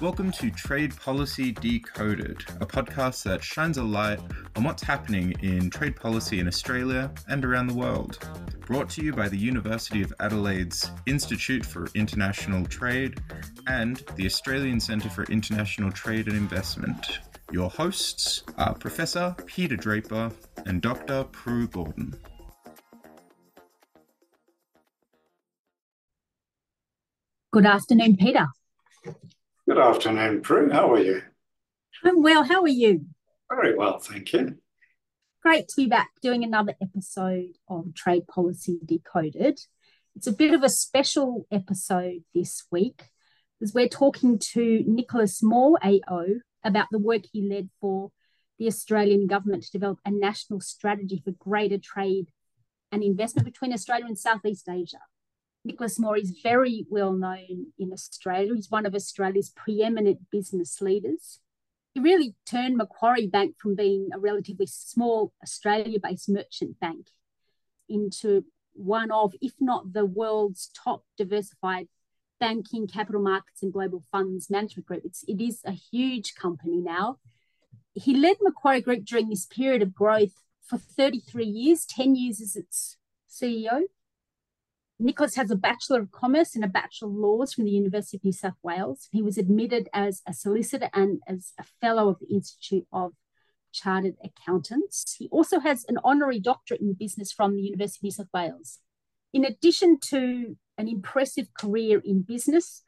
Welcome to Trade Policy Decoded, a podcast that shines a light on what's happening in trade policy in Australia and around the world. Brought to you by the University of Adelaide's Institute for International Trade and the Australian Centre for International Trade and Investment. Your hosts are Professor Peter Draper and Dr. Pru Gordon. Good afternoon, Peter. Good afternoon, Pru. How are you? I'm well. How are you? Very well, thank you. Great to be back doing another episode of Trade Policy Decoded. It's a bit of a special episode this week because we're talking to Nicholas Moore, AO, about the work he led for the Australian government to develop a national strategy for greater trade and investment between Australia and Southeast Asia. Nicholas Moore is very well known in Australia. He's one of Australia's preeminent business leaders. He really turned Macquarie Bank from being a relatively small Australia based merchant bank into one of, if not the world's top diversified banking, capital markets, and global funds management group. It's, it is a huge company now. He led Macquarie Group during this period of growth for 33 years, 10 years as its CEO. Nicholas has a Bachelor of Commerce and a Bachelor of Laws from the University of New South Wales. He was admitted as a solicitor and as a Fellow of the Institute of Chartered Accountants. He also has an honorary doctorate in business from the University of New South Wales. In addition to an impressive career in business,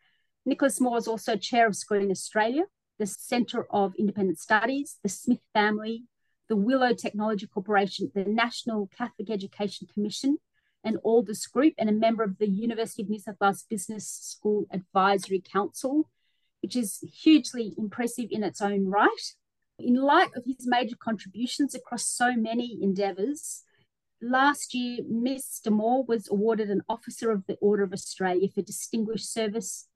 Nicholas Moore is also chair of Screen Australia, the Centre of Independent Studies, the Smith Family, the Willow Technology Corporation, the National Catholic Education Commission, and Aldous Group, and a member of the University of New South Wales Business School Advisory Council, which is hugely impressive in its own right. In light of his major contributions across so many endeavours, last year Mr. Moore was awarded an Officer of the Order of Australia for distinguished service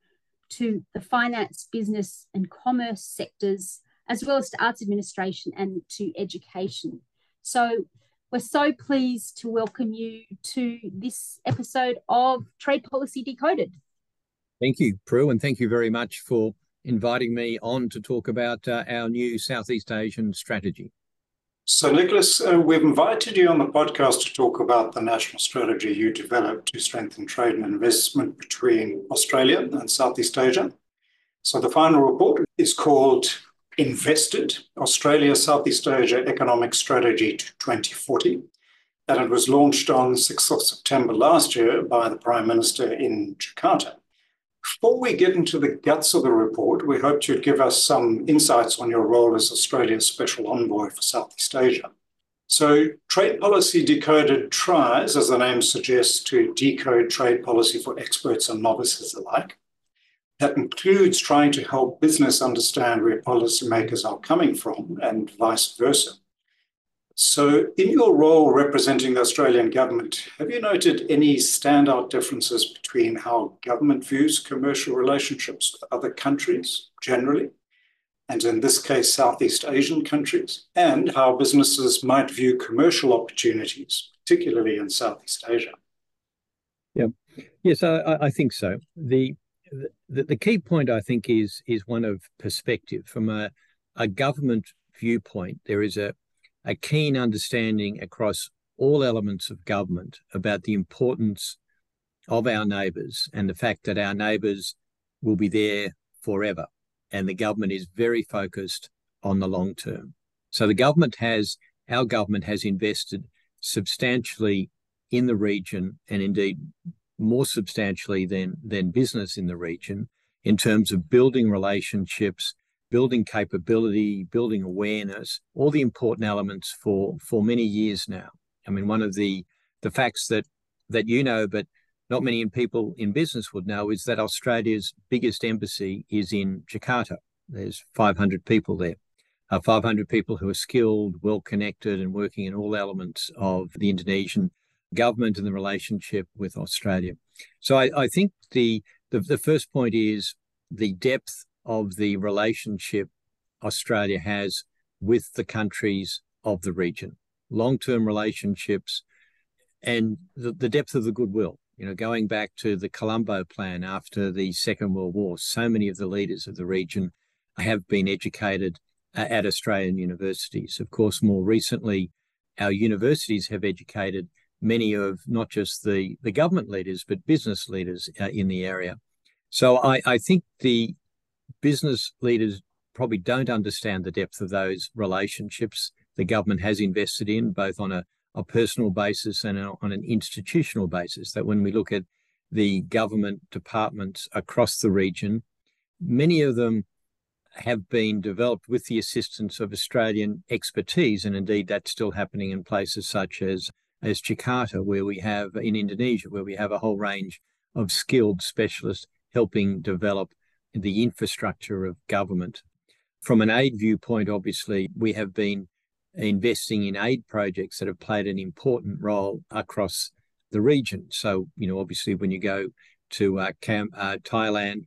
to the finance, business, and commerce sectors, as well as to arts administration and to education. So we're so pleased to welcome you to this episode of Trade Policy Decoded. Thank you, Pru, and thank you very much for inviting me on to talk about uh, our new Southeast Asian strategy. So, Nicholas, uh, we've invited you on the podcast to talk about the national strategy you developed to strengthen trade and investment between Australia and Southeast Asia. So, the final report is called invested Australia Southeast Asia Economic Strategy to 2040. And it was launched on 6th of September last year by the Prime Minister in Jakarta. Before we get into the guts of the report, we hoped you'd give us some insights on your role as Australia's Special Envoy for Southeast Asia. So, Trade Policy Decoded tries, as the name suggests, to decode trade policy for experts and novices alike. That includes trying to help business understand where policymakers are coming from and vice versa. So, in your role representing the Australian government, have you noted any standout differences between how government views commercial relationships with other countries generally, and in this case, Southeast Asian countries, and how businesses might view commercial opportunities, particularly in Southeast Asia? Yeah, yes, I, I think so. The the, the key point I think is is one of perspective from a, a government viewpoint. There is a, a keen understanding across all elements of government about the importance of our neighbours and the fact that our neighbours will be there forever. And the government is very focused on the long term. So the government has, our government has invested substantially in the region and indeed more substantially than than business in the region in terms of building relationships, building capability, building awareness, all the important elements for for many years now. I mean, one of the the facts that that you know, but not many people in business would know, is that Australia's biggest embassy is in Jakarta. There's 500 people there. Uh, 500 people who are skilled, well connected, and working in all elements of the Indonesian government and the relationship with Australia. So I, I think the, the, the first point is the depth of the relationship Australia has with the countries of the region, long term relationships, and the, the depth of the goodwill. You know, going back to the Colombo Plan after the Second World War, so many of the leaders of the region have been educated at Australian universities. Of course, more recently, our universities have educated many of not just the, the government leaders, but business leaders uh, in the area. So I, I think the business leaders probably don't understand the depth of those relationships the government has invested in, both on a, a personal basis and on an institutional basis. That when we look at the government departments across the region, many of them have been developed with the assistance of Australian expertise, and indeed that's still happening in places such as as Jakarta, where we have in Indonesia, where we have a whole range of skilled specialists helping develop the infrastructure of government. From an aid viewpoint, obviously, we have been investing in aid projects that have played an important role across the region. So, you know, obviously, when you go to uh, Cam- uh, Thailand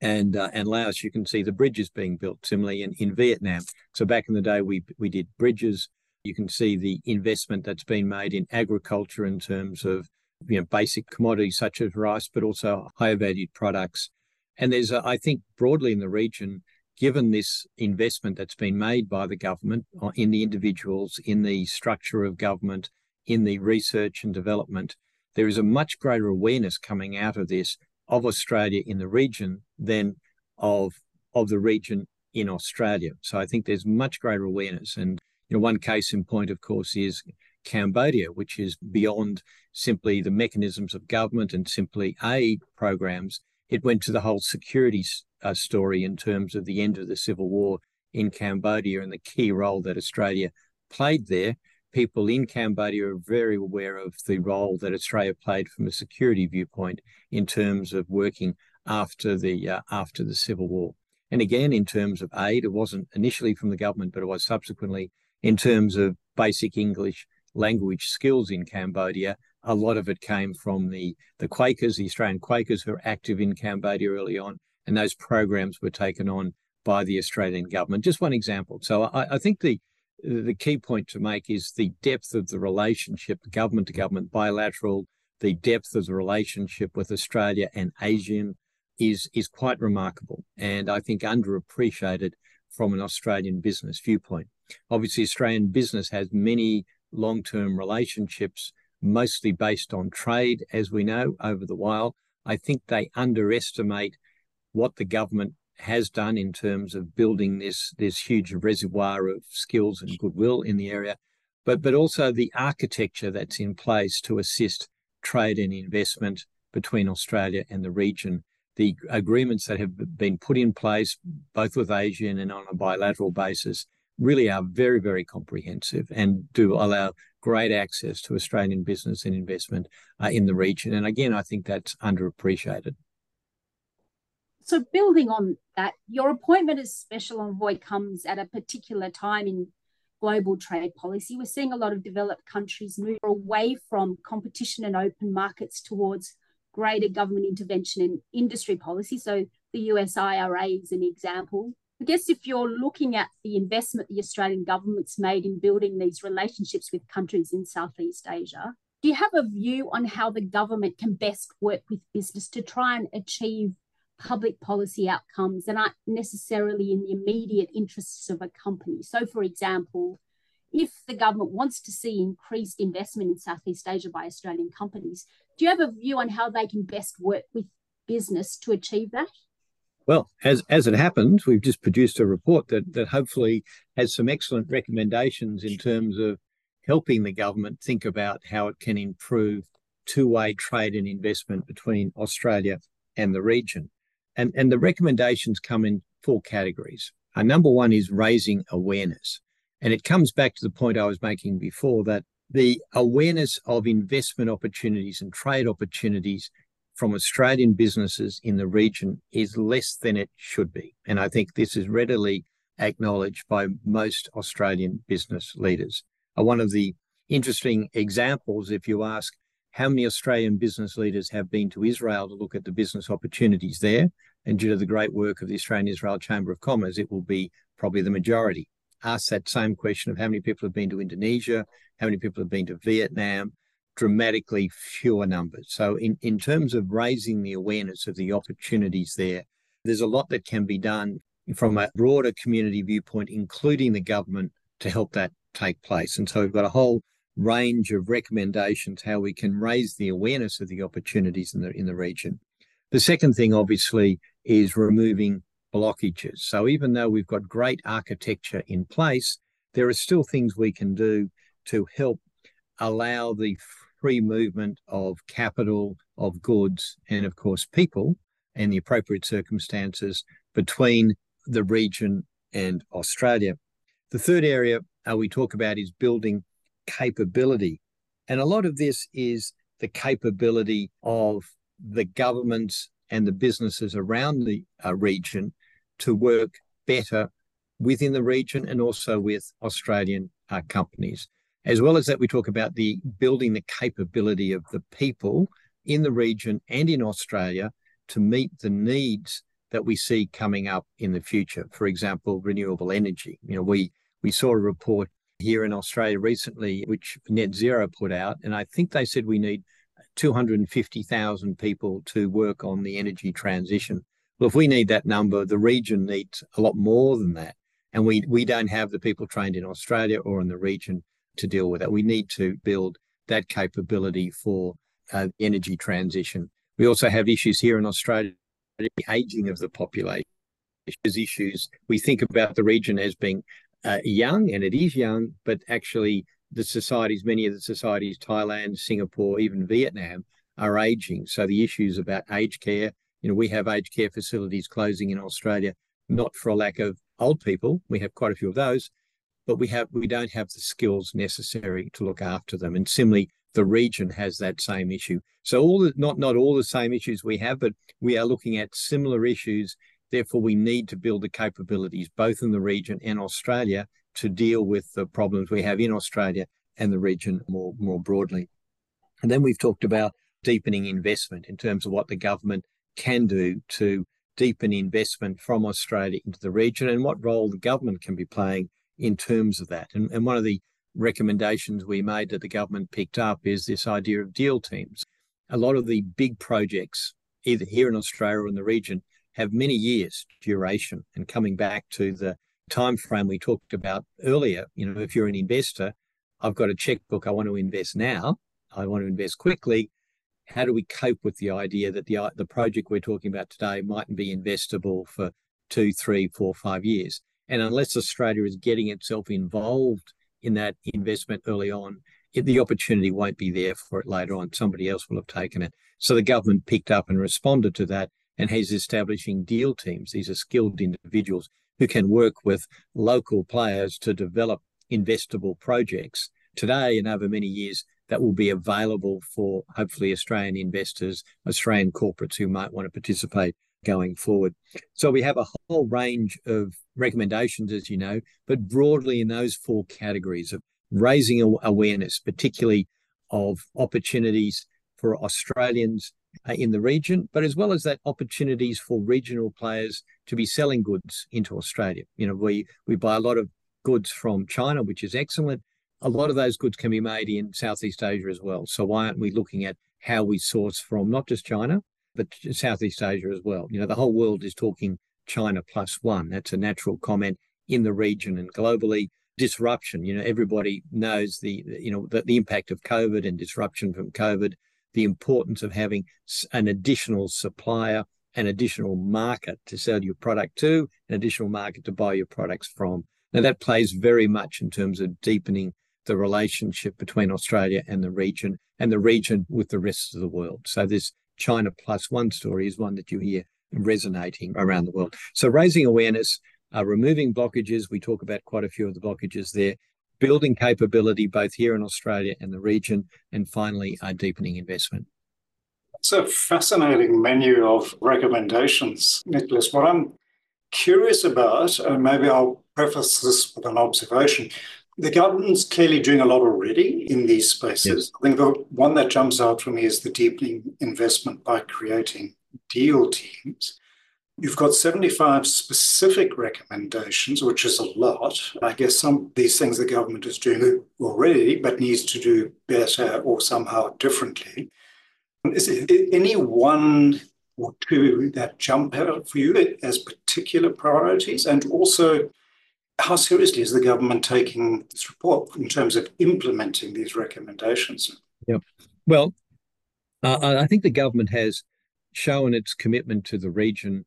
and uh, and Laos, you can see the bridges being built. Similarly, in, in Vietnam. So back in the day, we we did bridges. You can see the investment that's been made in agriculture in terms of you know basic commodities such as rice, but also higher valued products. And there's, I think, broadly in the region, given this investment that's been made by the government uh, in the individuals, in the structure of government, in the research and development, there is a much greater awareness coming out of this of Australia in the region than of of the region in Australia. So I think there's much greater awareness. And you know, one case in point, of course, is Cambodia, which is beyond simply the mechanisms of government and simply aid programs. It went to the whole security uh, story in terms of the end of the civil war in Cambodia and the key role that Australia played there. People in Cambodia are very aware of the role that Australia played from a security viewpoint in terms of working after the uh, after the civil war. And again, in terms of aid, it wasn't initially from the government, but it was subsequently in terms of basic English language skills in Cambodia. A lot of it came from the, the Quakers, the Australian Quakers who were active in Cambodia early on, and those programs were taken on by the Australian government. Just one example. So I, I think the the key point to make is the depth of the relationship, government to government, bilateral, the depth of the relationship with Australia and ASEAN is is quite remarkable, and I think underappreciated from an Australian business viewpoint. Obviously, Australian business has many long-term relationships, mostly based on trade, as we know over the while. I think they underestimate what the government has done in terms of building this this huge reservoir of skills and goodwill in the area, but but also the architecture that's in place to assist trade and investment between Australia and the region. The agreements that have been put in place, both with ASEAN and on a bilateral basis, really are very, very comprehensive and do allow great access to Australian business and investment uh, in the region. And again, I think that's underappreciated. So, building on that, your appointment as special envoy comes at a particular time in global trade policy. We're seeing a lot of developed countries move away from competition and open markets towards greater government intervention in industry policy. So, the US IRA is an example. I guess if you're looking at the investment the Australian government's made in building these relationships with countries in Southeast Asia, do you have a view on how the government can best work with business to try and achieve public policy outcomes that aren't necessarily in the immediate interests of a company. So, for example, if the government wants to see increased investment in Southeast Asia by Australian companies, do you have a view on how they can best work with business to achieve that? Well, as as it happens, we've just produced a report that that hopefully has some excellent recommendations in terms of helping the government think about how it can improve two-way trade and investment between Australia and the region. And, and the recommendations come in four categories. Uh, number one is raising awareness. And it comes back to the point I was making before that the awareness of investment opportunities and trade opportunities from Australian businesses in the region is less than it should be. And I think this is readily acknowledged by most Australian business leaders. Uh, one of the interesting examples, if you ask how many Australian business leaders have been to Israel to look at the business opportunities there, and due to the great work of the Australian Israel Chamber of Commerce, it will be probably the majority. Ask that same question of how many people have been to Indonesia, how many people have been to Vietnam. Dramatically fewer numbers. So, in, in terms of raising the awareness of the opportunities there, there's a lot that can be done from a broader community viewpoint, including the government, to help that take place. And so, we've got a whole range of recommendations how we can raise the awareness of the opportunities in the in the region. The second thing, obviously, is removing blockages. So even though we've got great architecture in place, there are still things we can do to help allow the free movement of capital, of goods, and of course, people, and the appropriate circumstances between the region and Australia. The third area uh, we talk about is building capability. And a lot of this is the capability of the governments and the businesses around the uh, region to work better within the region and also with Australian uh, companies. As well as that, we talk about the building the capability of the people in the region and in Australia to meet the needs that we see coming up in the future. For example, renewable energy. You know, we we saw a report here in Australia recently, which Net Zero put out, and I think they said we need 250,000 people to work on the energy transition. Well, if we need that number, the region needs a lot more than that. And we, we don't have the people trained in Australia or in the region to deal with that. We need to build that capability for uh, energy transition. We also have issues here in Australia, the aging of the population. Issues. We think about the region as being uh, young, and it is young, but actually the societies, many of the societies, Thailand, Singapore, even Vietnam, are aging. So the issues about aged care, you know, we have aged care facilities closing in Australia, not for a lack of old people. We have quite a few of those, but we have we don't have the skills necessary to look after them. And similarly, the region has that same issue. So all the not not all the same issues we have, but we are looking at similar issues. Therefore, we need to build the capabilities both in the region and Australia to deal with the problems we have in Australia and the region more more broadly. And then we've talked about deepening investment in terms of what the government can do to deepen investment from Australia into the region and what role the government can be playing in terms of that. And, and one of the recommendations we made that the government picked up is this idea of deal teams. A lot of the big projects, either here in Australia or in the region, have many years duration. And coming back to the time frame we talked about earlier, you know, if you're an investor, I've got a checkbook, I want to invest now, I want to invest quickly. How do we cope with the idea that the the project we're talking about today mightn't be investable for two, three, four, five years? And unless Australia is getting itself involved in that investment early on, it, the opportunity won't be there for it later on. Somebody else will have taken it. So the government picked up and responded to that and is establishing deal teams. These are skilled individuals who can work with local players to develop investable projects. Today and over many years, that will be available for hopefully Australian investors, Australian corporates who might want to participate going forward. So we have a whole range of recommendations, as you know, but broadly in those four categories of raising awareness, particularly of opportunities for Australians uh, in the region, but as well as that opportunities for regional players to be selling goods into Australia. You know, we we buy a lot of goods from China, which is excellent. A lot of those goods can be made in Southeast Asia as well. So why aren't we looking at how we source from not just China, but Southeast Asia as well? You know, the whole world is talking China plus one. That's a natural comment in the region and globally. Disruption, you know, everybody knows the, you know, the, the impact of COVID and disruption from COVID the importance of having an additional supplier, an additional market to sell your product to, an additional market to buy your products from. Now, that plays very much in terms of deepening the relationship between Australia and the region and the region with the rest of the world. So, this China plus one story is one that you hear resonating around the world. So, raising awareness, uh, removing blockages, we talk about quite a few of the blockages there, building capability both here in Australia and the region, and finally, uh, deepening investment. It's a fascinating menu of recommendations, Nicholas. What I'm curious about, and maybe I'll preface this with an observation. The government's clearly doing a lot already in these spaces. Yes. I think the one that jumps out for me is the deepening investment by creating deal teams. You've got 75 specific recommendations, which is a lot. I guess some of these things the government is doing already, but needs to do better or somehow differently. Is any one or two that jump out for you as particular priorities? And also, how seriously is the government taking this report in terms of implementing these recommendations? Yeah. Well, uh, I think the government has shown its commitment to the region,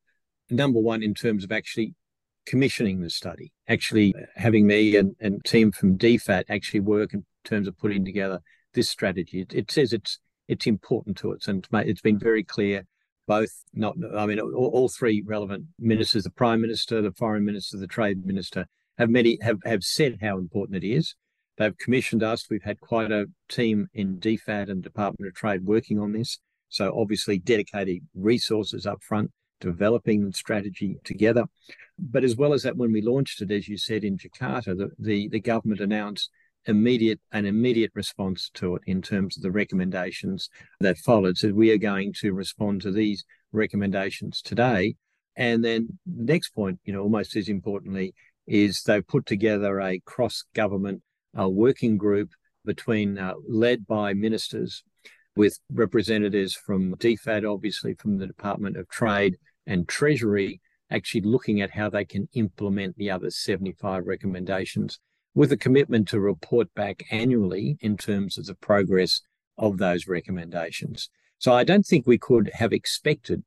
number one, in terms of actually commissioning the study, actually having me and, and team from DFAT actually work in terms of putting together this strategy. It, it says it's it's important to us, and it's been very clear. Both, not I mean, all, all three relevant ministers, the prime minister, the foreign minister, the trade minister, have many have have said how important it is. They've commissioned us. We've had quite a team in DFAT and Department of Trade working on this. So obviously dedicated resources up front, developing the strategy together. But as well as that, when we launched it, as you said in Jakarta, the, the, the government announced immediate an immediate response to it in terms of the recommendations that followed. So we are going to respond to these recommendations today. And then the next point, you know, almost as importantly, is they've put together a cross-government uh, working group between uh, led by ministers with representatives from DFAT, obviously from the Department of Trade and Treasury, actually looking at how they can implement the other 75 recommendations with a commitment to report back annually in terms of the progress of those recommendations. So I don't think we could have expected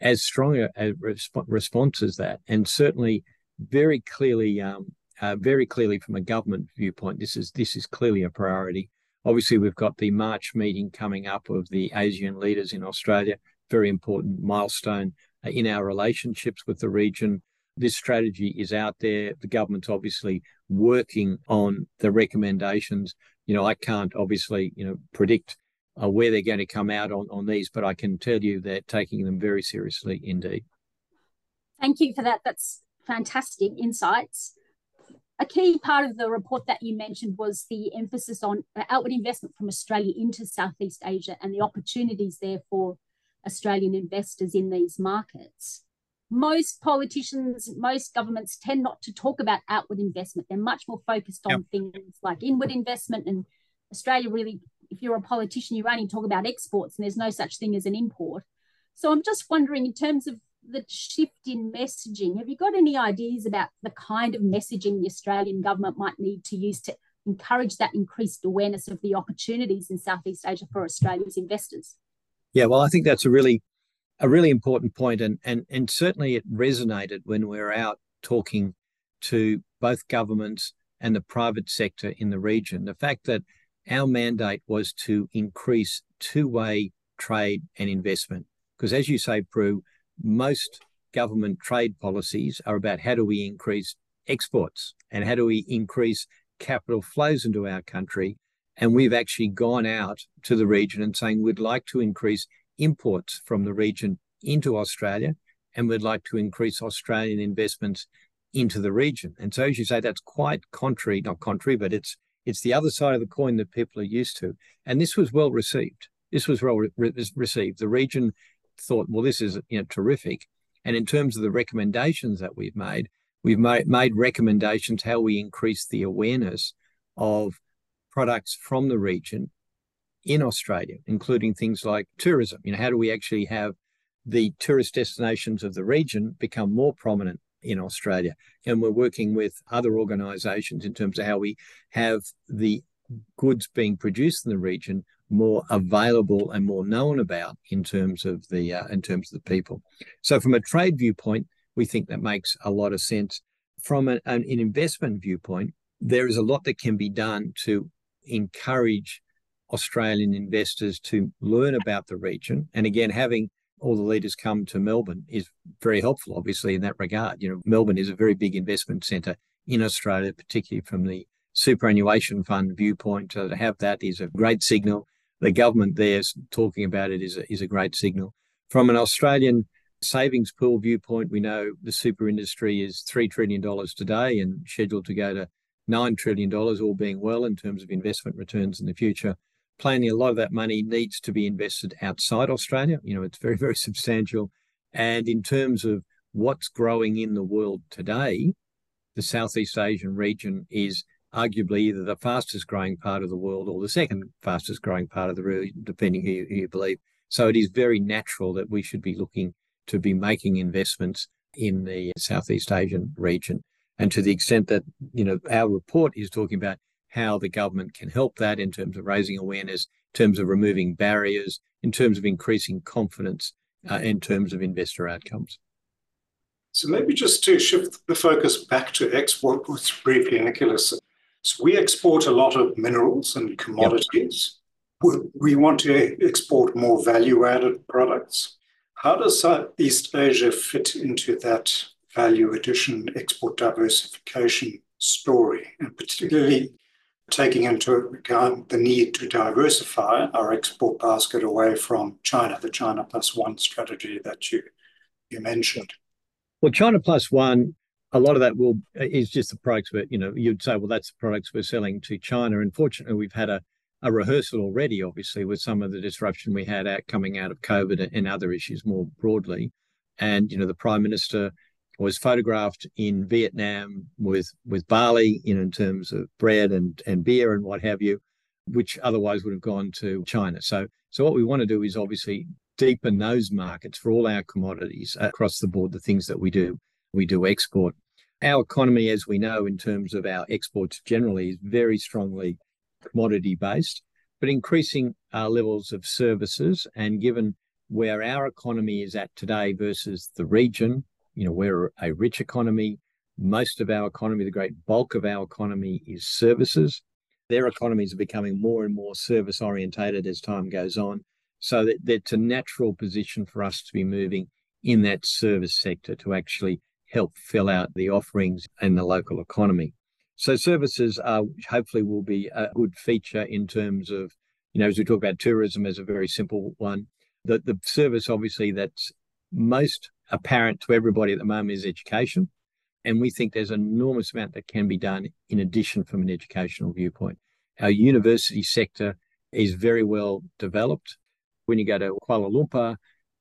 as strong a, a resp- response as that. And certainly very clearly, um, uh, very clearly from a government viewpoint, this is this is clearly a priority. Obviously, we've got the March meeting coming up of the ASEAN leaders in Australia, very important milestone uh, in our relationships with the region. This strategy is out there. The government's obviously working on the recommendations. You know, I can't obviously, you know, predict uh, where they're going to come out on, on these, but I can tell you they're taking them very seriously indeed. Thank you for that. That's fantastic insights. A key part of the report that you mentioned was the emphasis on uh, outward investment from Australia into Southeast Asia and the opportunities there for Australian investors in these markets. Most politicians, most governments tend not to talk about outward investment. They're much more focused on yep. things like inward investment. And Australia really, if you're a politician, you only talk about exports and there's no such thing as an import. So I'm just wondering, in terms of the shift in messaging. Have you got any ideas about the kind of messaging the Australian government might need to use to encourage that increased awareness of the opportunities in Southeast Asia for Australia's investors? Yeah, well, I think that's a really a really important point, and and and certainly it resonated when we were out talking to both governments and the private sector in the region. The fact that our mandate was to increase two-way trade and investment, because as you say, Pru, most government trade policies are about how do we increase exports and how do we increase capital flows into our country. And we've actually gone out to the region and saying we'd like to increase imports from the region into Australia and we'd like to increase Australian investments into the region. And so as you say, that's quite contrary, not contrary, but it's it's the other side of the coin that people are used to. And this was well received. This was well re- received. The region thought, well, this is you know terrific. And in terms of the recommendations that we've made, we've made, made recommendations how we increase the awareness of products from the region in Australia, including things like tourism. You know, how do we actually have the tourist destinations of the region become more prominent in Australia? And we're working with other organisations in terms of how we have the goods being produced in the region more available and more known about in terms of the uh, in terms of the people. So from a trade viewpoint, we think that makes a lot of sense. From an, an investment viewpoint, there is a lot that can be done to encourage Australian investors to learn about the region. And again, having all the leaders come to Melbourne is very helpful, obviously, in that regard. You know, Melbourne is a very big investment centre in Australia, particularly from the superannuation fund viewpoint. So to have that is a great signal the government there talking about it is a, is a great signal. From an Australian savings pool viewpoint, we know the super industry is $3 trillion today and scheduled to go to $9 trillion, all being well in terms of investment returns in the future. Plainly, a lot of that money needs to be invested outside Australia. You know, it's very, very substantial. And in terms of what's growing in the world today, the Southeast Asian region is arguably either the fastest growing part of the world or the second fastest growing part of the world, depending who you, who you believe. So it is very natural that we should be looking to be making investments in the Southeast Asian region. And to the extent that, you know, our report is talking about how the government can help that in terms of raising awareness, in terms of removing barriers, in terms of increasing confidence, uh, in terms of investor outcomes. So maybe just to shift the focus back to export briefly, Nicholas. So we export a lot of minerals and commodities. Yep. We want to export more value-added products. How does Southeast Asia fit into that value addition, export diversification story, and particularly taking into account the need to diversify our export basket away from China, the China plus one strategy that you, you mentioned? Well, China plus one, a lot of that will uh, is just the products that, you know, you'd say, well, that's the products we're selling to China. Unfortunately, we've had a a rehearsal already, obviously, with some of the disruption we had out coming out of COVID and other issues more broadly. And you know, the prime minister was photographed in Vietnam with with barley, you know, in terms of bread and and beer and what have you, which otherwise would have gone to China. So so what we want to do is obviously deepen those markets for all our commodities across the board, the things that we do. We do export. Our economy, as we know, in terms of our exports generally, is very strongly commodity based, but increasing our levels of services. And given where our economy is at today versus the region, you know, we're a rich economy. Most of our economy, the great bulk of our economy is services. Their economies are becoming more and more service orientated as time goes on. So that it's a natural position for us to be moving in that service sector to actually help fill out the offerings in the local economy. So services are hopefully will be a good feature in terms of, you know, as we talk about tourism as a very simple one, the, the service obviously that's most apparent to everybody at the moment is education. And we think there's an enormous amount that can be done in addition from an educational viewpoint. Our university sector is very well developed. When you go to Kuala Lumpur,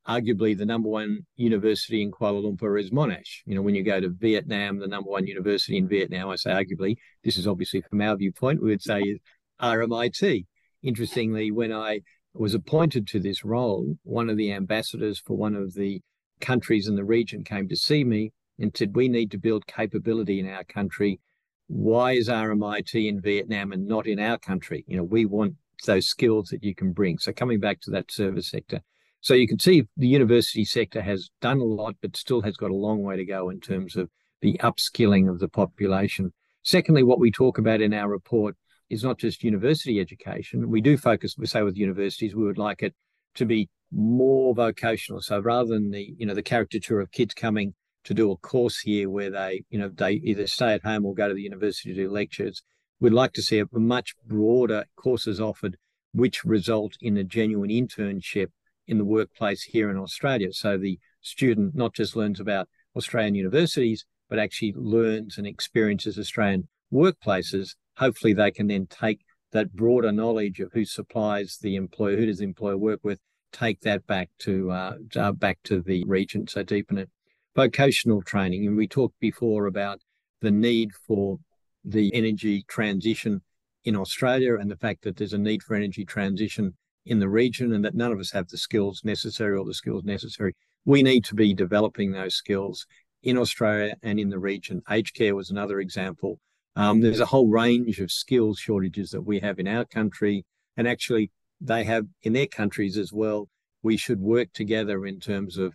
arguably the number one university in Kuala Lumpur is Monash. You know, when you go to Vietnam, the number one university in Vietnam, I say arguably, this is obviously from our viewpoint, we would say is RMIT. Interestingly, when I was appointed to this role, one of the ambassadors for one of the countries in the region came to see me and said, We need to build capability in our country. Why is RMIT in Vietnam and not in our country? You know, we want those skills that you can bring. So coming back to that service sector, so you can see the university sector has done a lot, but still has got a long way to go in terms of the upskilling of the population. Secondly, what we talk about in our report is not just university education. We do focus, we say with universities, we would like it to be more vocational. So rather than the, you know, the caricature of kids coming to do a course here where they, you know, they either stay at home or go to the university to do lectures, we'd like to see a much broader courses offered which result in a genuine internship in the workplace here in Australia. So the student not just learns about Australian universities, but actually learns and experiences Australian workplaces. Hopefully, they can then take that broader knowledge of who supplies the employer, who does the employer work with, take that back to uh, uh, back to the region. So deepen it. Vocational training, and we talked before about the need for the energy transition in Australia and the fact that there's a need for energy transition in the region and that none of us have the skills necessary or the skills necessary. We need to be developing those skills in Australia and in the region. Aged care was another example. Um, there's a whole range of skills shortages that we have in our country, and actually they have in their countries as well. We should work together in terms of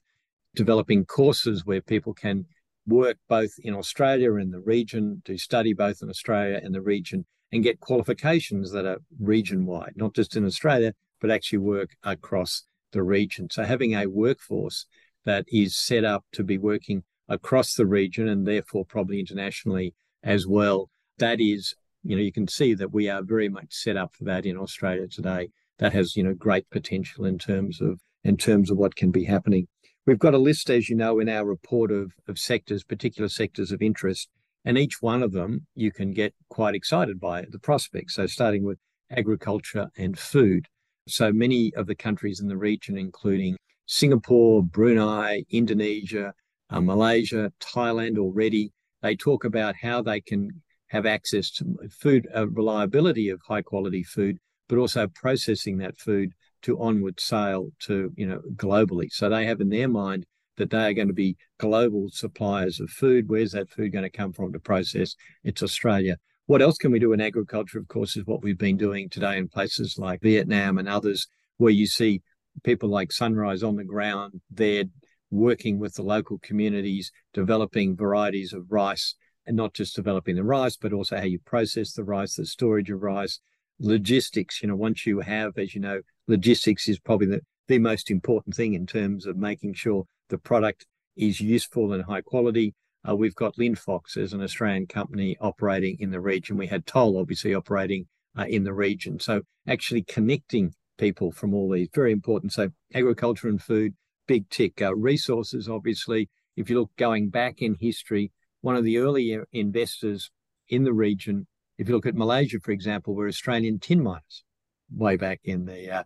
developing courses where people can work both in Australia and the region, do study both in Australia and the region, and get qualifications that are region wide, not just in Australia, but actually work across the region. So having a workforce that is set up to be working across the region and therefore probably internationally as well, that is, you know, you can see that we are very much set up for that in Australia today. That has, you know, great potential in terms of in terms of what can be happening. We've got a list, as you know, in our report of, of sectors, particular sectors of interest, and each one of them you can get quite excited by the prospects. So starting with agriculture and food. So many of the countries in the region, including Singapore, Brunei, Indonesia, uh, Malaysia, Thailand already. They talk about how they can have access to food uh, reliability of high quality food, but also processing that food to onward sale to you know globally. So they have in their mind that they are going to be global suppliers of food. Where's that food going to come from to process? It's Australia. What else can we do in agriculture? Of course, is what we've been doing today in places like Vietnam and others, where you see people like SunRice on the ground. They're working with the local communities, developing varieties of rice, and not just developing the rice, but also how you process the rice, the storage of rice, logistics. You know, once you have, as you know, logistics is probably the, the most important thing in terms of making sure the product is useful and high quality. Uh, we've got Linfox as an Australian company operating in the region. We had Toll obviously operating uh, in the region. So actually connecting people from all these very important. So agriculture and food, big tick. Uh, resources, obviously, if you look going back in history, one of the earlier investors in the region, if you look at Malaysia, for example, were Australian tin miners way back in the uh,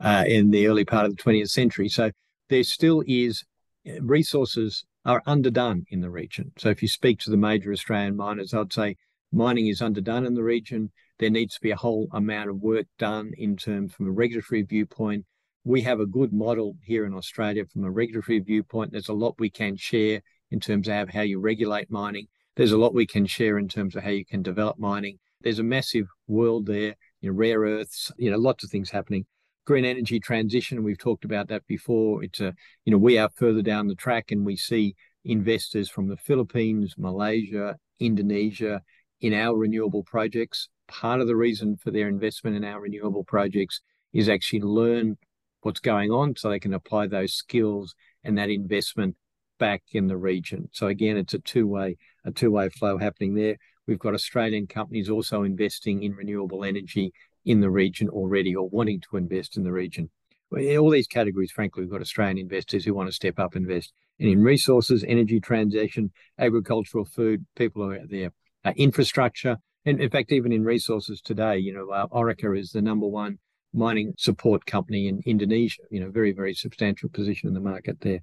uh, in the early part of the 20th century. So there still is uh, resources are underdone in the region. So if you speak to the major Australian miners, I'd say mining is underdone in the region. There needs to be a whole amount of work done in terms from a regulatory viewpoint. We have a good model here in Australia from a regulatory viewpoint. There's a lot we can share in terms of how you regulate mining. There's a lot we can share in terms of how you can develop mining. There's a massive world there, you know, rare earths, you know, lots of things happening green energy transition. We've talked about that before. It's a, you know, we are further down the track and we see investors from the Philippines, Malaysia, Indonesia in our renewable projects. Part of the reason for their investment in our renewable projects is actually learn what's going on so they can apply those skills and that investment back in the region. So again, it's a two-way, a two-way flow happening there. We've got Australian companies also investing in renewable energy in the region already or wanting to invest in the region. All these categories, frankly, we've got Australian investors who want to step up invest and in resources, energy transition, agricultural food, people are there, uh, infrastructure. And in fact, even in resources today, you know, uh, Orica is the number one mining support company in Indonesia, you know, very, very substantial position in the market there.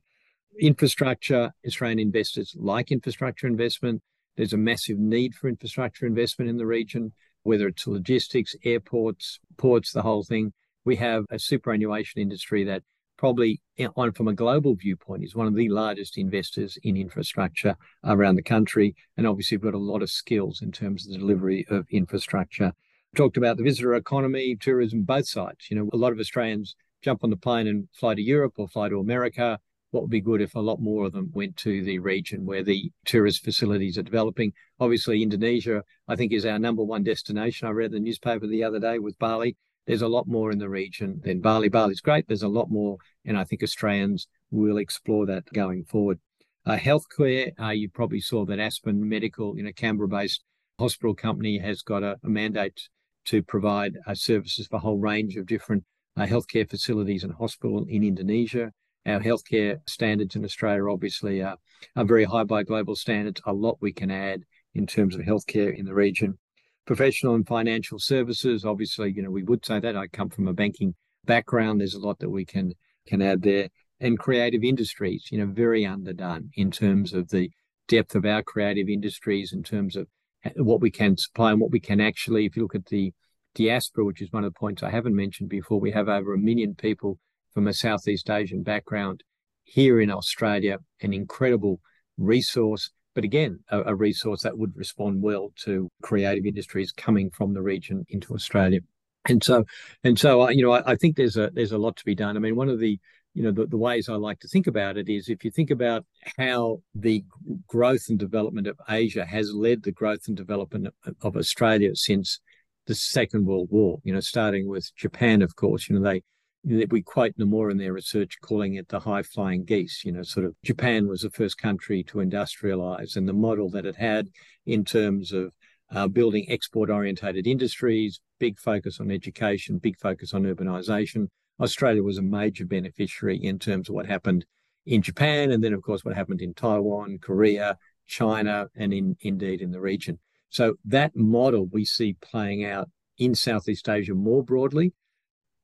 Infrastructure, Australian investors like infrastructure investment. There's a massive need for infrastructure investment in the region whether it's logistics, airports, ports, the whole thing. We have a superannuation industry that probably eh, on from a global viewpoint is one of the largest investors in infrastructure around the country. And obviously we've got a lot of skills in terms of the delivery of infrastructure. Talked about the visitor economy tourism both sides. You know a lot of australians jump on the plane and fly to europe or fly to america what would be good if a lot more of them went to the region where the tourist facilities are developing. Obviously, Indonesia, I think, is our number one destination. I read the newspaper the other day with Bali. There's a lot more in the region than Bali. Bali's great. There's a lot more, and I think Australians will explore that going forward. Uh, healthcare, uh, you probably saw that Aspen Medical, you know, Canberra-based hospital company, has got a, a mandate to provide uh, services for a whole range of different uh, healthcare facilities and hospital in Indonesia. Our healthcare standards in Australia obviously are, are very high by global standards. A lot we can add in terms of healthcare in the region. Professional and financial services, obviously, you know, we would say that. I come from a banking background. There's a lot that we can can add there. And creative industries, you know, very underdone in terms of the depth of our creative industries, in terms of uh, what we can supply and what we can actually, if you look at the diaspora, which is one of the points I haven't mentioned before, we have over a million people from a Southeast Asian background here in Australia, an incredible resource, but again, a, a, resource that would respond well to creative industries coming from the region into Australia. And so, and so, you know, I, I, think there's a there's a lot to be done. I mean, one of the you know the, the ways I like to think about it is if you think about how the growth and development of Asia has led the growth and development of, of Australia since the Second World War. You know, starting with Japan, of course. You know, they we quote Nomura in their research calling it the high flying geese. You know, sort of Japan was the first country to industrialize, and the model that it had in terms of uh, building export orientated industries, big focus on education, big focus on urbanization. Australia was a major beneficiary in terms of what happened in Japan, and then, of course, what happened in Taiwan, Korea, China, and in, indeed in the region. So that model we see playing out in Southeast Asia more broadly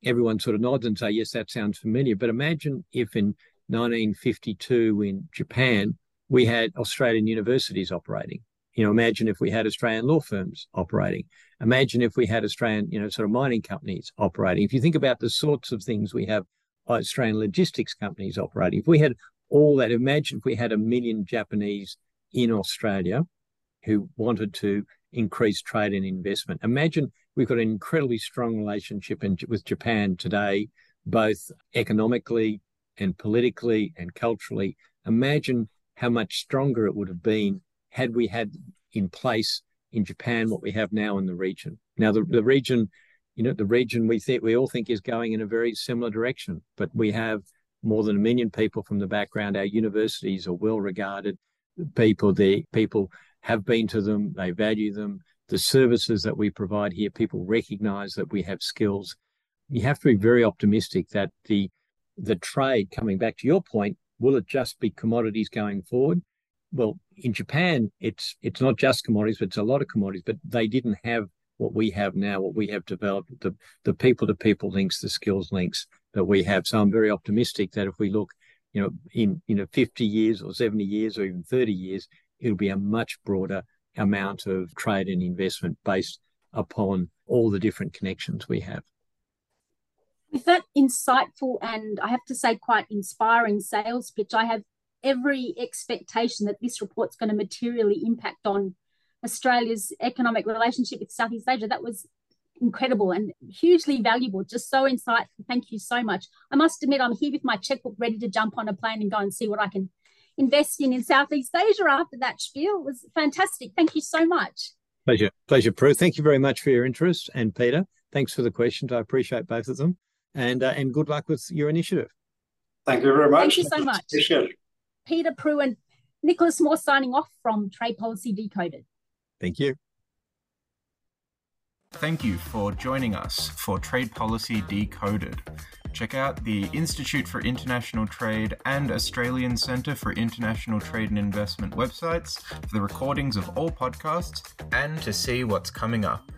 everyone sort of nods and say, yes, that sounds familiar. But imagine if in 1952 in Japan, we had Australian universities operating. You know, imagine if we had Australian law firms operating. Imagine if we had Australian, you know, sort of mining companies operating. If you think about the sorts of things we have Australian logistics companies operating, if we had all that, imagine if we had a million Japanese in Australia who wanted to increase trade and investment. Imagine we've got an incredibly strong relationship in, with Japan today, both economically and politically and culturally. Imagine how much stronger it would have been had we had in place in Japan what we have now in the region. Now, the, the region, you know, the region we think we all think is going in a very similar direction, but we have more than a million people from the background. Our universities are well regarded people. The people have been to them, they value them. The services that we provide here, people recognize that we have skills. You have to be very optimistic that the the trade, coming back to your point, will it just be commodities going forward? Well, in Japan, it's it's not just commodities, but it's a lot of commodities. But they didn't have what we have now, what we have developed, the the people to people links, the skills links that we have. So I'm very optimistic that if we look, you know, in you know 50 years or 70 years or even 30 years, it'll be a much broader amount of trade and investment based upon all the different connections we have. With that insightful and I have to say quite inspiring sales pitch, I have every expectation that this report's going to materially impact on Australia's economic relationship with Southeast Asia. That was incredible and hugely valuable, just so insightful. Thank you so much. I must admit, I'm here with my checkbook ready to jump on a plane and go and see what I can invest in in Southeast Asia after that spiel. It was fantastic. Thank you so much. Pleasure. Pleasure, Pru. Thank you very much for your interest. And Peter, thanks for the questions. I appreciate both of them. And, uh, and good luck with your initiative. Thank you very much. Thank you so much. Peter Pru and Nicholas Moore signing off from Trade Policy Decoded. Thank you. Thank you for joining us for Trade Policy Decoded. Check out the Institute for International Trade and Australian Centre for International Trade and Investment websites for the recordings of all podcasts and to see what's coming up.